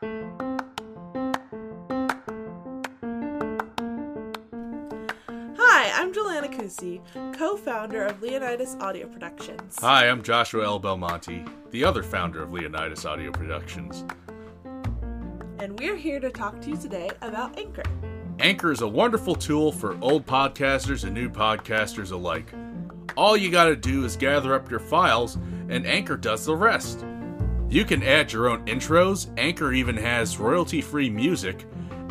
Hi, I'm Jelana Kusi, co-founder of Leonidas Audio Productions. Hi, I'm Joshua L. Belmonte, the other founder of Leonidas Audio Productions. And we're here to talk to you today about Anchor. Anchor is a wonderful tool for old podcasters and new podcasters alike. All you gotta do is gather up your files, and Anchor does the rest. You can add your own intros, Anchor even has royalty free music,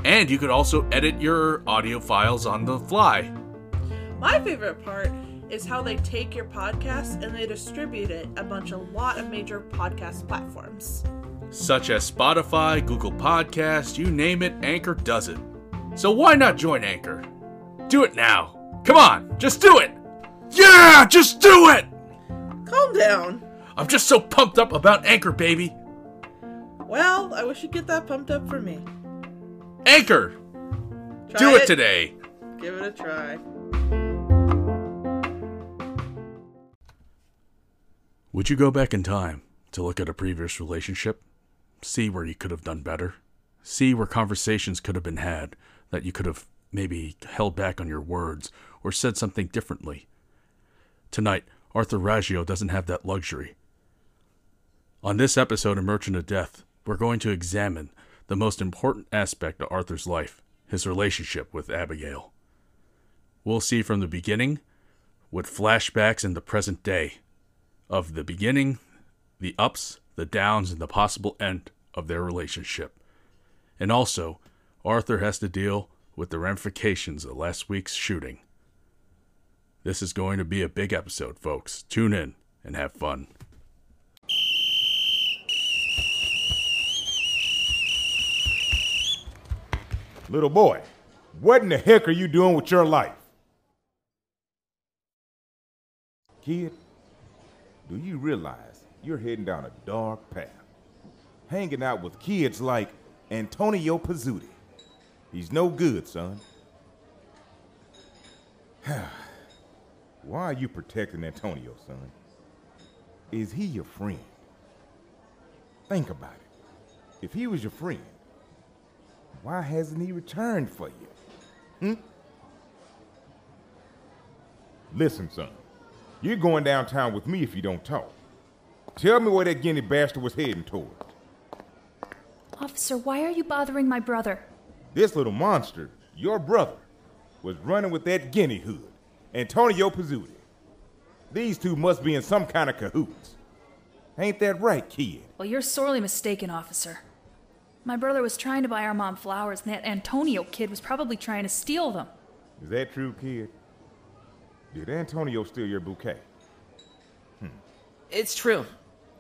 and you can also edit your audio files on the fly. My favorite part is how they take your podcast and they distribute it a bunch a lot of major podcast platforms. Such as Spotify, Google Podcasts, you name it, Anchor does it. So why not join Anchor? Do it now. Come on, just do it. Yeah, just do it. Calm down. I'm just so pumped up about Anchor, baby. Well, I wish you'd get that pumped up for me. Anchor, Try do it today. Give it a try. Would you go back in time to look at a previous relationship? See where you could have done better? See where conversations could have been had that you could have maybe held back on your words or said something differently? Tonight, Arthur Raggio doesn't have that luxury. On this episode of Merchant of Death, we're going to examine the most important aspect of Arthur's life his relationship with Abigail. We'll see from the beginning, with flashbacks in the present day, of the beginning, the ups, the downs, and the possible end of their relationship. And also, Arthur has to deal with the ramifications of last week's shooting. This is going to be a big episode, folks. Tune in and have fun. Little boy, what in the heck are you doing with your life? Kid, do you realize you're heading down a dark path? Hanging out with kids like Antonio Pizzuti. He's no good, son. Why are you protecting Antonio, son? Is he your friend? Think about it. If he was your friend, why hasn't he returned for you? Hmm? Listen, son. You're going downtown with me if you don't talk. Tell me where that guinea bastard was heading toward. Officer, why are you bothering my brother? This little monster, your brother, was running with that guinea hood, Antonio Pizzuti. These two must be in some kind of cahoots. Ain't that right, kid? Well, you're sorely mistaken, officer. My brother was trying to buy our mom flowers, and that Antonio kid was probably trying to steal them. Is that true, kid? Did Antonio steal your bouquet? Hmm. It's true.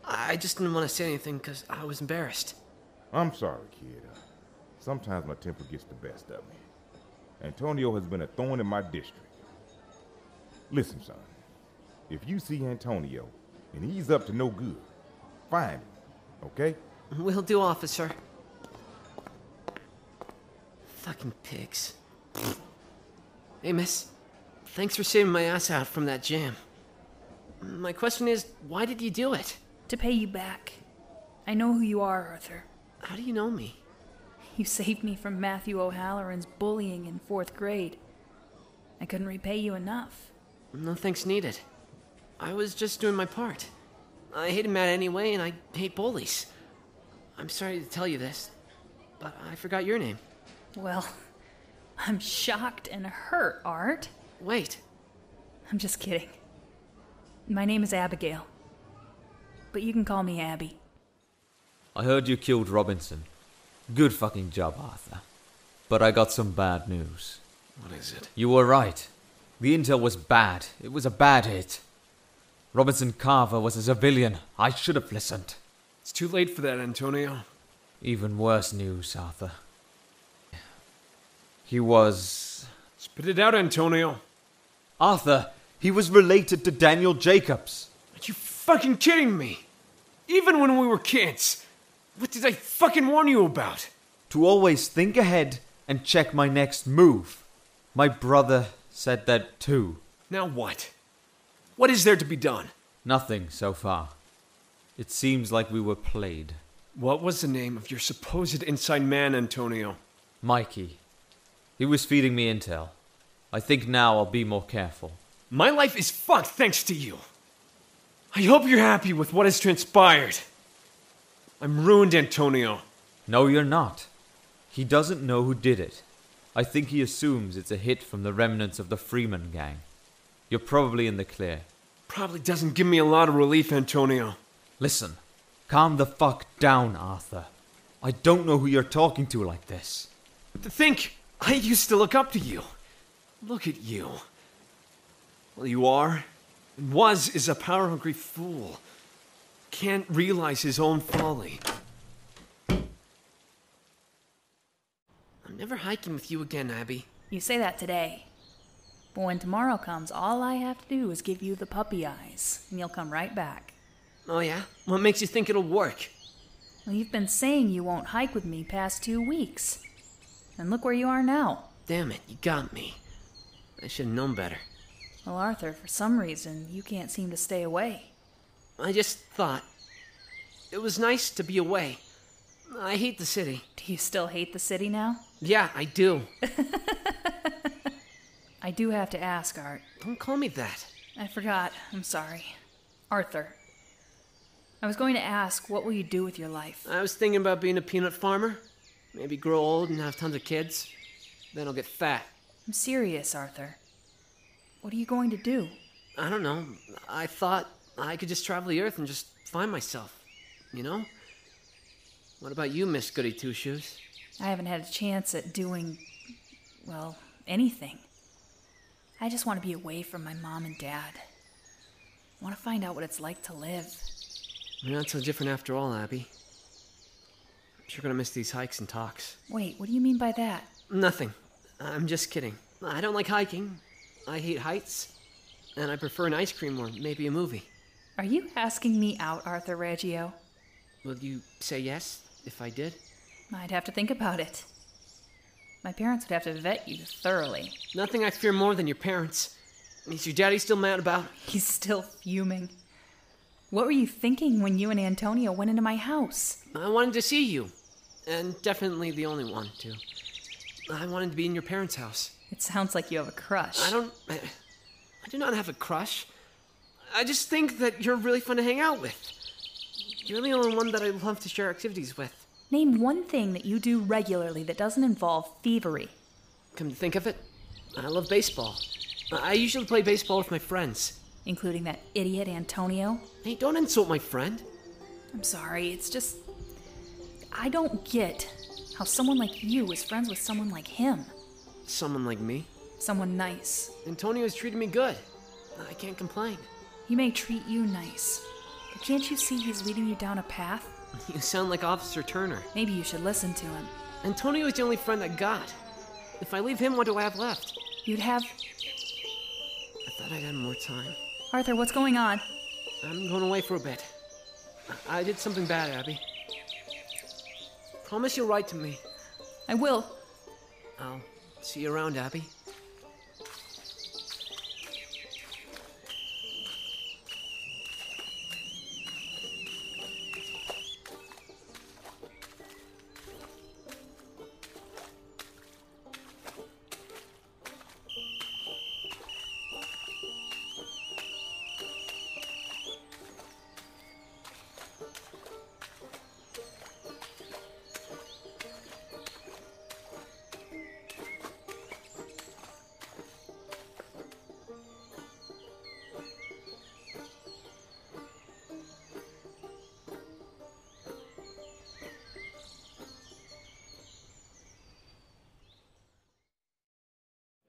I just didn't want to say anything because I was embarrassed. I'm sorry, kid. Uh, sometimes my temper gets the best of me. Antonio has been a thorn in my district. Listen, son. If you see Antonio and he's up to no good, find him, okay? Will do, officer. Fucking pigs. Hey, miss. Thanks for saving my ass out from that jam. My question is, why did you do it? To pay you back. I know who you are, Arthur. How do you know me? You saved me from Matthew O'Halloran's bullying in fourth grade. I couldn't repay you enough. No thanks needed. I was just doing my part. I hate Matt anyway, and I hate bullies. I'm sorry to tell you this, but I forgot your name. Well, I'm shocked and hurt, Art. Wait, I'm just kidding. My name is Abigail. But you can call me Abby. I heard you killed Robinson. Good fucking job, Arthur. But I got some bad news. what is it? You were right. The intel was bad. It was a bad hit. Robinson Carver was a civilian. I should have listened. It's too late for that, Antonio. Even worse news, Arthur. He was. Spit it out, Antonio. Arthur, he was related to Daniel Jacobs. Are you fucking kidding me? Even when we were kids. What did I fucking warn you about? To always think ahead and check my next move. My brother said that too. Now what? What is there to be done? Nothing so far. It seems like we were played. What was the name of your supposed inside man, Antonio? Mikey. He was feeding me intel. I think now I'll be more careful. My life is fucked thanks to you. I hope you're happy with what has transpired. I'm ruined, Antonio. No, you're not. He doesn't know who did it. I think he assumes it's a hit from the remnants of the Freeman gang. You're probably in the clear. Probably doesn't give me a lot of relief, Antonio. Listen, calm the fuck down, Arthur. I don't know who you're talking to like this. To think I used to look up to you. Look at you. Well, you are, and was, is a power hungry fool. Can't realize his own folly. I'm never hiking with you again, Abby. You say that today. But when tomorrow comes, all I have to do is give you the puppy eyes, and you'll come right back. Oh, yeah? What makes you think it'll work? Well, you've been saying you won't hike with me past two weeks. And look where you are now. Damn it, you got me. I should have known better. Well, Arthur, for some reason, you can't seem to stay away. I just thought. It was nice to be away. I hate the city. Do you still hate the city now? Yeah, I do. I do have to ask, Art. Don't call me that. I forgot. I'm sorry. Arthur. I was going to ask, what will you do with your life? I was thinking about being a peanut farmer. Maybe grow old and have tons of kids. Then I'll get fat. I'm serious, Arthur. What are you going to do? I don't know. I thought I could just travel the earth and just find myself. You know? What about you, Miss Goody Two Shoes? I haven't had a chance at doing, well, anything. I just want to be away from my mom and dad. I want to find out what it's like to live. We're not so different after all, Abby. Sure gonna miss these hikes and talks. Wait, what do you mean by that? Nothing. I'm just kidding. I don't like hiking. I hate heights. And I prefer an ice cream or maybe a movie. Are you asking me out, Arthur Raggio? Will you say yes if I did? I'd have to think about it. My parents would have to vet you thoroughly. Nothing I fear more than your parents. Is your daddy still mad about? He's still fuming. What were you thinking when you and Antonio went into my house? I wanted to see you. And definitely the only one, too. I wanted to be in your parents' house. It sounds like you have a crush. I don't. I, I do not have a crush. I just think that you're really fun to hang out with. You're the only one that I love to share activities with. Name one thing that you do regularly that doesn't involve thievery. Come to think of it, I love baseball. I usually play baseball with my friends. Including that idiot Antonio. Hey, don't insult my friend. I'm sorry, it's just. I don't get how someone like you is friends with someone like him. Someone like me. Someone nice. Antonio Antonio's treated me good. I can't complain. He may treat you nice, but can't you see he's leading you down a path? You sound like Officer Turner. Maybe you should listen to him. Antonio Antonio's the only friend I got. If I leave him, what do I have left? You'd have. I thought I'd had more time. Arthur, what's going on? I'm going away for a bit. I did something bad, Abby. Promise you'll write to me. I will. I'll see you around, Abby.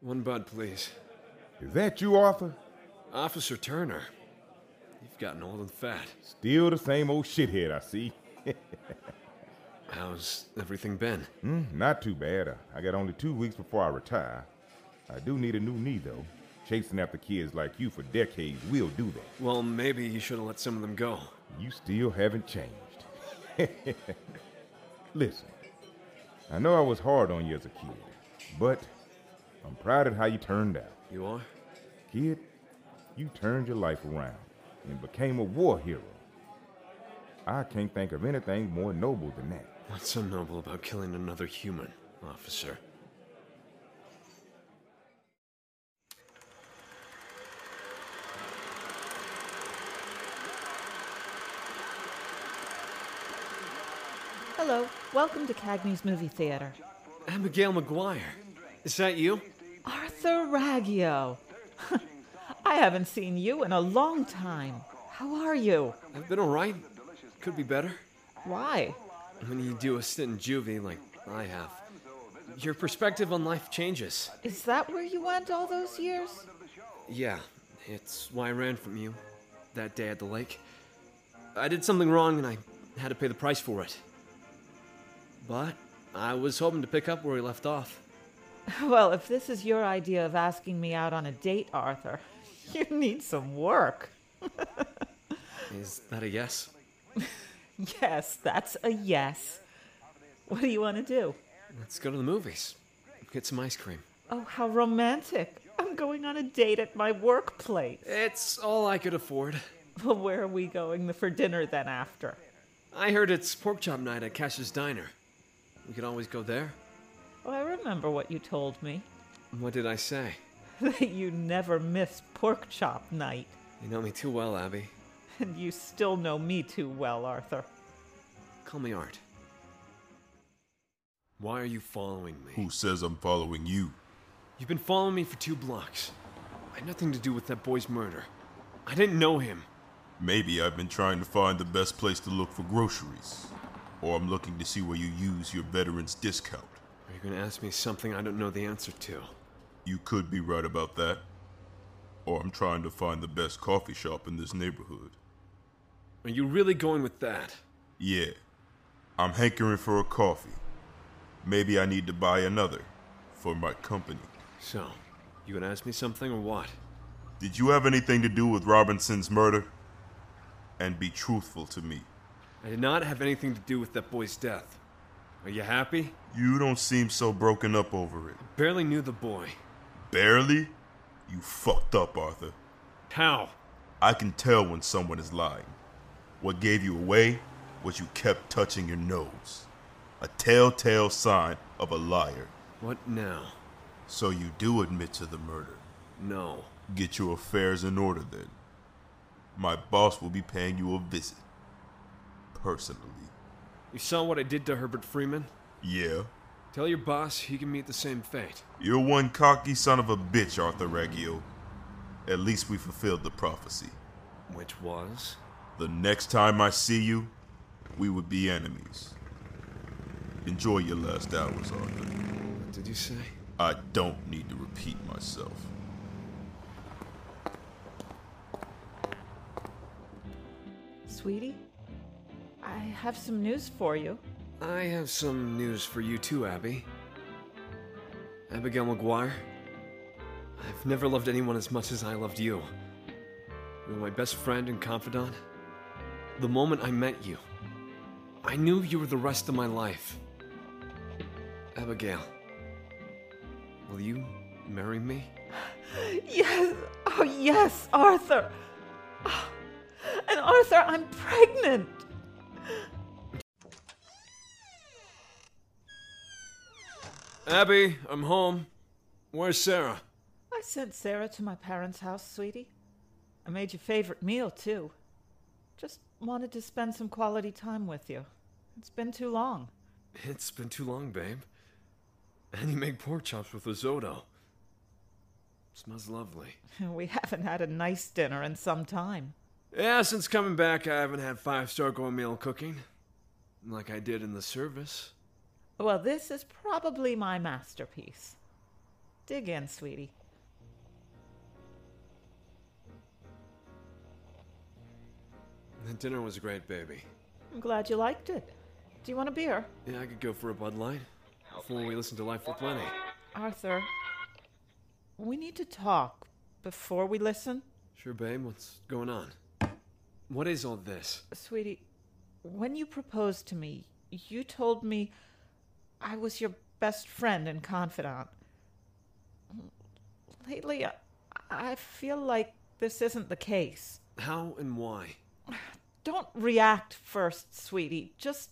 One bud, please. Is that you, Arthur? Officer Turner. You've gotten old and fat. Still the same old shithead, I see. How's everything been? Hmm, not too bad. Uh, I got only two weeks before I retire. I do need a new knee, though. Chasing after kids like you for decades will do that. Well, maybe you should have let some of them go. You still haven't changed. Listen, I know I was hard on you as a kid, but I'm proud of how you turned out. You are? Kid, you turned your life around and became a war hero. I can't think of anything more noble than that. What's so noble about killing another human, officer? Hello, welcome to Cagney's Movie Theater. Abigail McGuire. Is that you? Arthur Raggio. I haven't seen you in a long time. How are you? I've been alright. Could be better. Why? When you do a stint in juvie like I have, your perspective on life changes. Is that where you went all those years? Yeah, it's why I ran from you that day at the lake. I did something wrong and I had to pay the price for it. But I was hoping to pick up where we left off. Well, if this is your idea of asking me out on a date, Arthur, you need some work. Is that a yes? Yes, that's a yes. What do you want to do? Let's go to the movies. Get some ice cream. Oh, how romantic. I'm going on a date at my workplace. It's all I could afford. Well, where are we going for dinner then after? I heard it's pork chop night at Cash's Diner. We could always go there. Oh, I remember what you told me. What did I say? That you never miss pork chop night. You know me too well, Abby. And you still know me too well, Arthur. Call me Art. Why are you following me? Who says I'm following you? You've been following me for two blocks. I had nothing to do with that boy's murder. I didn't know him. Maybe I've been trying to find the best place to look for groceries. Or I'm looking to see where you use your veteran's discount. Going to ask me something I don't know the answer to? You could be right about that. Or I'm trying to find the best coffee shop in this neighborhood. Are you really going with that? Yeah. I'm hankering for a coffee. Maybe I need to buy another for my company. So, you gonna ask me something or what? Did you have anything to do with Robinson's murder? And be truthful to me. I did not have anything to do with that boy's death. Are you happy? You don't seem so broken up over it. Barely knew the boy. Barely? You fucked up, Arthur. How? I can tell when someone is lying. What gave you away was you kept touching your nose. A telltale sign of a liar. What now? So you do admit to the murder. No. Get your affairs in order then. My boss will be paying you a visit. Personally. You saw what I did to Herbert Freeman? Yeah. Tell your boss he can meet the same fate. You're one cocky son of a bitch, Arthur Reggio. At least we fulfilled the prophecy. Which was? The next time I see you, we would be enemies. Enjoy your last hours, Arthur. What did you say? I don't need to repeat myself. Sweetie, I have some news for you. I have some news for you too, Abby. Abigail McGuire. I've never loved anyone as much as I loved you. You were my best friend and confidant. The moment I met you, I knew you were the rest of my life. Abigail, will you marry me? Yes, oh yes, Arthur. Ah, And Arthur, I'm pregnant. Abby, I'm home. Where's Sarah? I sent Sarah to my parents' house, sweetie. I made your favorite meal, too. Just wanted to spend some quality time with you. It's been too long. It's been too long, babe. And you make pork chops with risotto. Smells lovely. We haven't had a nice dinner in some time. Yeah, since coming back, I haven't had five star gourmet meal cooking. Like I did in the service. Well, this is probably my masterpiece. Dig in, sweetie. The dinner was great, baby. I'm glad you liked it. Do you want a beer? Yeah, I could go for a Bud Light before we listen to Life with Lenny. Arthur, we need to talk before we listen. Sure, babe. What's going on? What is all this? Sweetie, when you proposed to me, you told me I was your best friend and confidant. Lately, I, I feel like this isn't the case. How and why? don't react first, sweetie. Just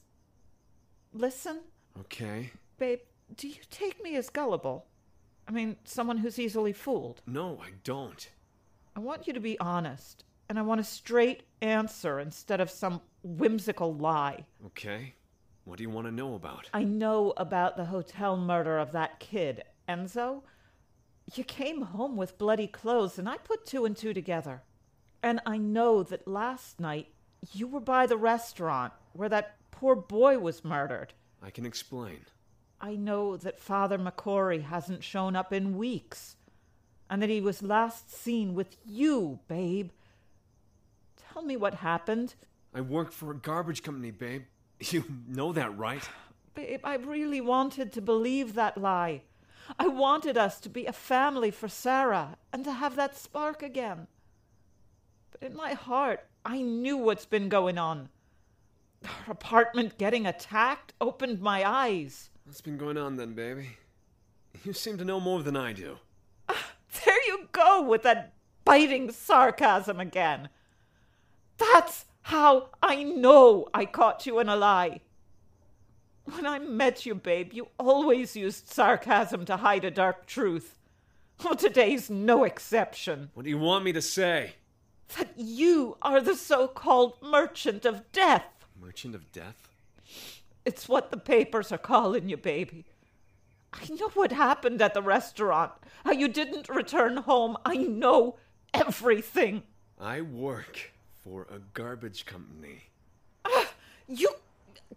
listen. Okay. Babe, do you take me as gullible? I mean, someone who's easily fooled. No, I don't. I want you to be honest, and I want a straight answer instead of some whimsical lie. Okay. What do you want to know about? I know about the hotel murder of that kid, Enzo. You came home with bloody clothes, and I put two and two together. And I know that last night you were by the restaurant where that poor boy was murdered. I can explain. I know that Father McCrory hasn't shown up in weeks, and that he was last seen with you, babe. Tell me what happened. I work for a garbage company, babe. You know that, right? Babe, I really wanted to believe that lie. I wanted us to be a family for Sarah and to have that spark again. But in my heart, I knew what's been going on. Our apartment getting attacked opened my eyes. What's been going on then, baby? You seem to know more than I do. Ah, there you go with that biting sarcasm again. That's how I know I caught you in a lie. When I met you, babe, you always used sarcasm to hide a dark truth. Well, today's no exception. What do you want me to say? That you are the so called merchant of death. Merchant of Death? It's what the papers are calling you, baby. I know what happened at the restaurant, how you didn't return home. I know everything. I work for a garbage company. Ah, you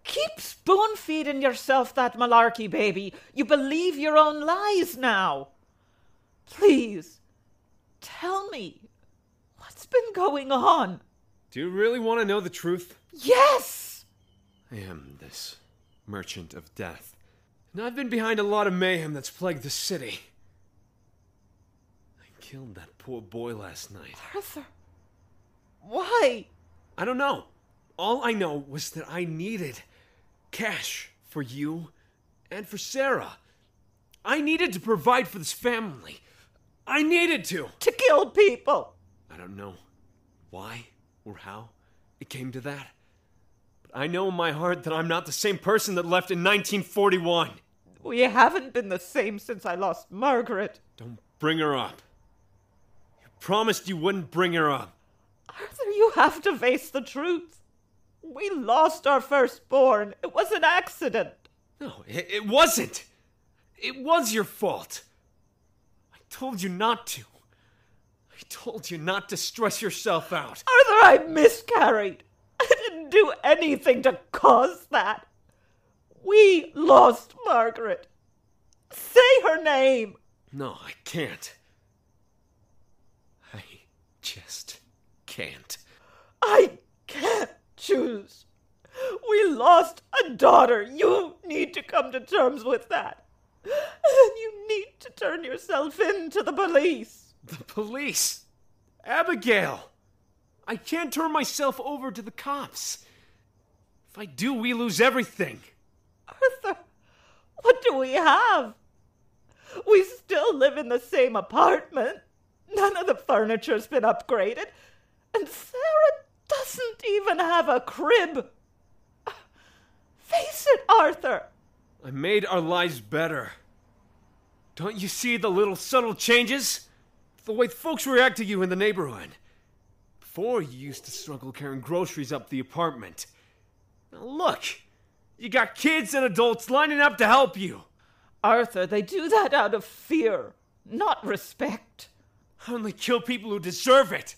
keep spoon feeding yourself that malarkey, baby. You believe your own lies now. Please, tell me what's been going on. Do you really want to know the truth? Yes! I am this merchant of death. And I've been behind a lot of mayhem that's plagued the city. I killed that poor boy last night. Arthur, why? I don't know. All I know was that I needed cash for you and for Sarah. I needed to provide for this family. I needed to. To kill people. I don't know why or how it came to that. But I know in my heart that I'm not the same person that left in 1941. We haven't been the same since I lost Margaret. Don't bring her up. You promised you wouldn't bring her up. Arthur, you have to face the truth. We lost our firstborn. It was an accident. No, it, it wasn't. It was your fault. I told you not to. I told you not to stress yourself out. Arthur, I miscarried. I didn't do anything to cause that. We lost Margaret. Say her name. No, I can't. I just can't. I can't choose. We lost a daughter. You need to come to terms with that. And you need to turn yourself in to the police. The police? Abigail! I can't turn myself over to the cops. If I do, we lose everything. Arthur, what do we have? We still live in the same apartment. None of the furniture's been upgraded. And Sarah doesn't even have a crib. Face it, Arthur. I made our lives better. Don't you see the little subtle changes? The way folks react to you in the neighborhood. Before, you used to struggle carrying groceries up the apartment. Now look, you got kids and adults lining up to help you. Arthur, they do that out of fear, not respect. I only kill people who deserve it.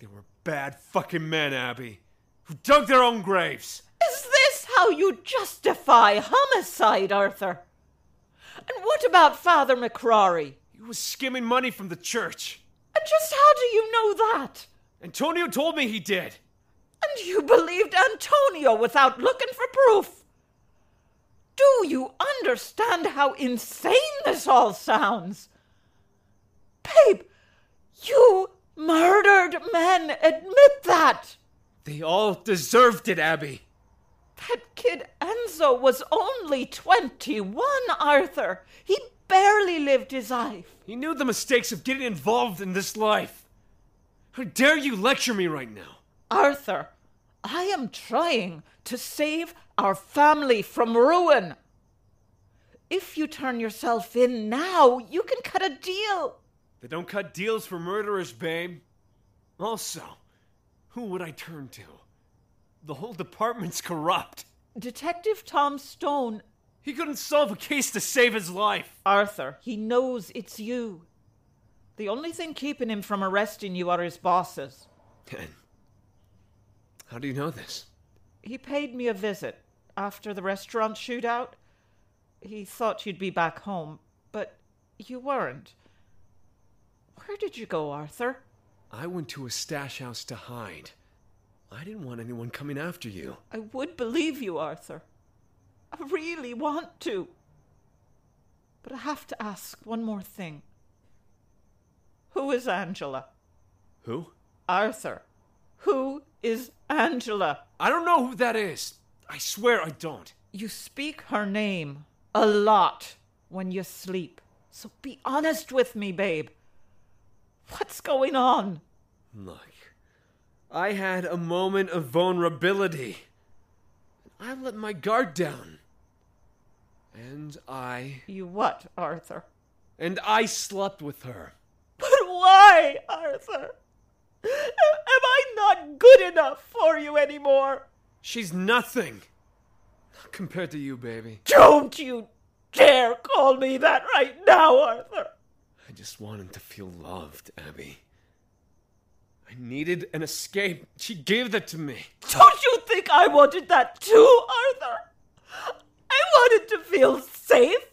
They were bad fucking men, Abby, who dug their own graves. Is this how you justify homicide, Arthur? And what about Father McCrory? He was skimming money from the church. And just how do you know that? Antonio told me he did. And you believed Antonio without looking for proof. Do you understand how insane this all sounds? Babe, you murdered men. Admit that. They all deserved it, Abby. That kid Enzo was only 21, Arthur. He barely lived his life. He knew the mistakes of getting involved in this life. How dare you lecture me right now? Arthur, I am trying to save our family from ruin. If you turn yourself in now, you can cut a deal. They don't cut deals for murderers, babe. Also, who would I turn to? The whole department's corrupt. Detective Tom Stone. He couldn't solve a case to save his life. Arthur, he knows it's you. The only thing keeping him from arresting you are his bosses. And how do you know this? He paid me a visit after the restaurant shootout. He thought you'd be back home, but you weren't. Where did you go, Arthur? I went to a stash house to hide. I didn't want anyone coming after you. I would believe you, Arthur. I really want to. But I have to ask one more thing. Who is Angela? Who? Arthur. Who is Angela? I don't know who that is. I swear I don't. You speak her name a lot when you sleep. So be honest with me, babe. What's going on? Look, I had a moment of vulnerability. I let my guard down. And I. You what, Arthur? And I slept with her. But why, Arthur? Am I not good enough for you anymore? She's nothing. Not compared to you, baby. Don't you dare call me that right now, Arthur. I just wanted to feel loved, Abby. I needed an escape. She gave that to me. Don't you think I wanted that too, Arthur? I wanted to feel safe,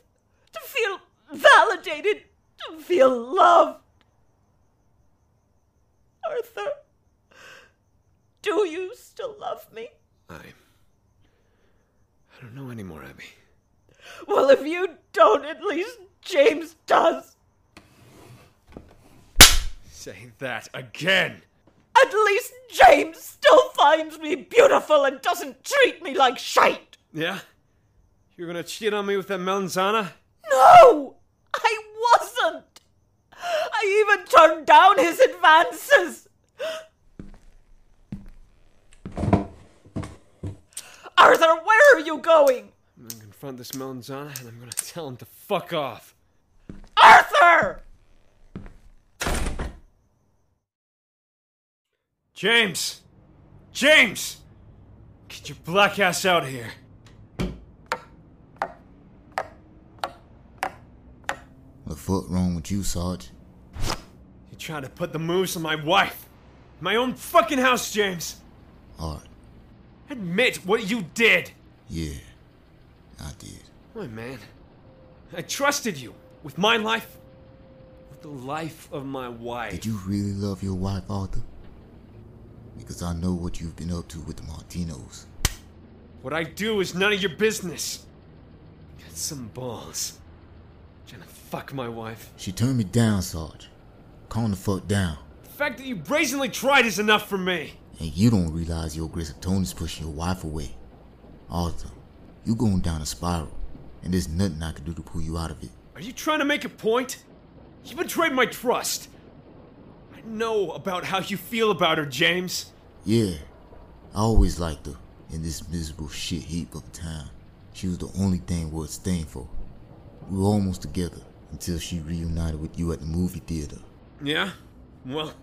to feel validated, to feel loved. Arthur, do you still love me? I. I don't know anymore, Abby. Well, if you don't, at least James does. Say that again. At least James still finds me beautiful and doesn't treat me like shite. Yeah? You're gonna cheat on me with that Melanzana? No! I wasn't! I even turned down his advances! Arthur, where are you going? I'm gonna confront this Melanzana and I'm gonna tell him to fuck off. Arthur! James! James! Get your black ass out of here. The fuck wrong with you, Sarge? You tried to put the moves on my wife. My own fucking house, James. Art. Admit what you did. Yeah, I did. My man. I trusted you with my life, with the life of my wife. Did you really love your wife, Arthur? Because I know what you've been up to with the Martinos. What I do is none of your business. Got some balls. Trying to fuck my wife. She turned me down, Sarge. Calm the fuck down. The fact that you brazenly tried is enough for me. And you don't realize your aggressive tone is pushing your wife away. Arthur, You're going down a spiral, and there's nothing I can do to pull you out of it. Are you trying to make a point? You betrayed my trust. Know about how you feel about her, James. Yeah, I always liked her in this miserable shit heap of a town. She was the only thing worth staying for. We were almost together until she reunited with you at the movie theater. Yeah? Well,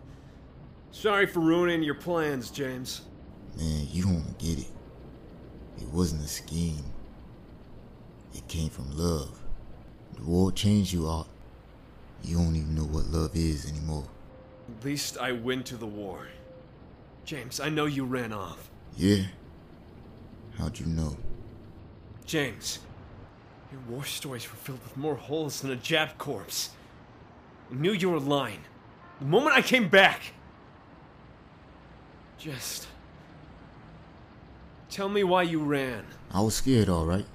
sorry for ruining your plans, James. Man, you don't get it. It wasn't a scheme. It came from love. The world changed you, Art. You don't even know what love is anymore. At least I went to the war. James, I know you ran off. Yeah? How'd you know? James, your war stories were filled with more holes than a Jap corpse. I knew you were lying. The moment I came back. Just. Tell me why you ran. I was scared, alright.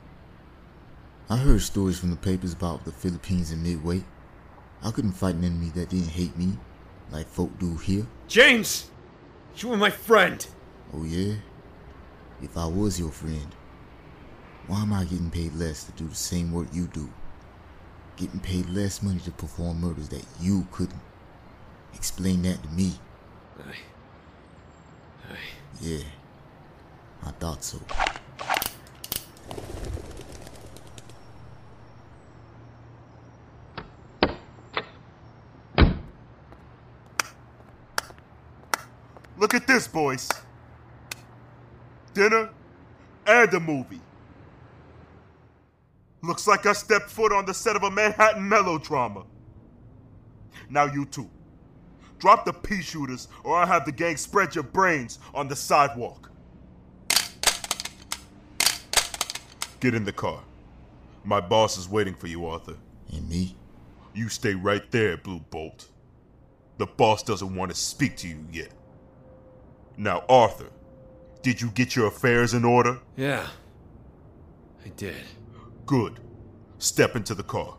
I heard stories from the papers about the Philippines and Midway. I couldn't fight an enemy that didn't hate me, like folk do here. James! You were my friend! Oh, yeah? If I was your friend, why am I getting paid less to do the same work you do? Getting paid less money to perform murders that you couldn't. Explain that to me. I. I. Yeah, I thought so. Look at this, boys. Dinner and a movie. Looks like I stepped foot on the set of a Manhattan melodrama. Now you two. Drop the pea shooters, or I'll have the gang spread your brains on the sidewalk. Get in the car. My boss is waiting for you, Arthur. And me? You stay right there, Blue Bolt. The boss doesn't want to speak to you yet. Now, Arthur, did you get your affairs in order? Yeah, I did. Good. Step into the car.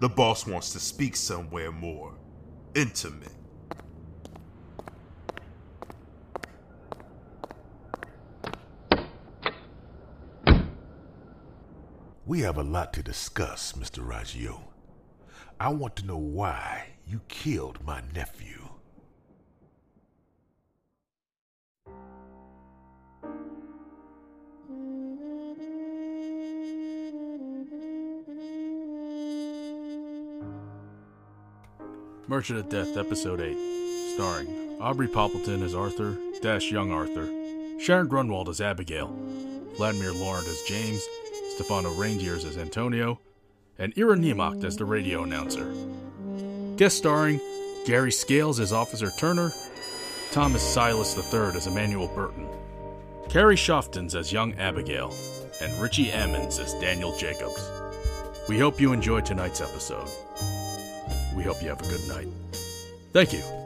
The boss wants to speak somewhere more intimate. We have a lot to discuss, Mr. Raggio. I want to know why you killed my nephew. Merchant of Death, Episode 8, starring Aubrey Poppleton as Arthur, Dash Young Arthur, Sharon Grunwald as Abigail, Vladimir Laurent as James, Stefano Reindeers as Antonio, and Ira Niemocht as the radio announcer. Guest starring Gary Scales as Officer Turner, Thomas Silas III as Emmanuel Burton, Carrie Shoftons as Young Abigail, and Richie Ammons as Daniel Jacobs. We hope you enjoy tonight's episode. We hope you have a good night. Thank you.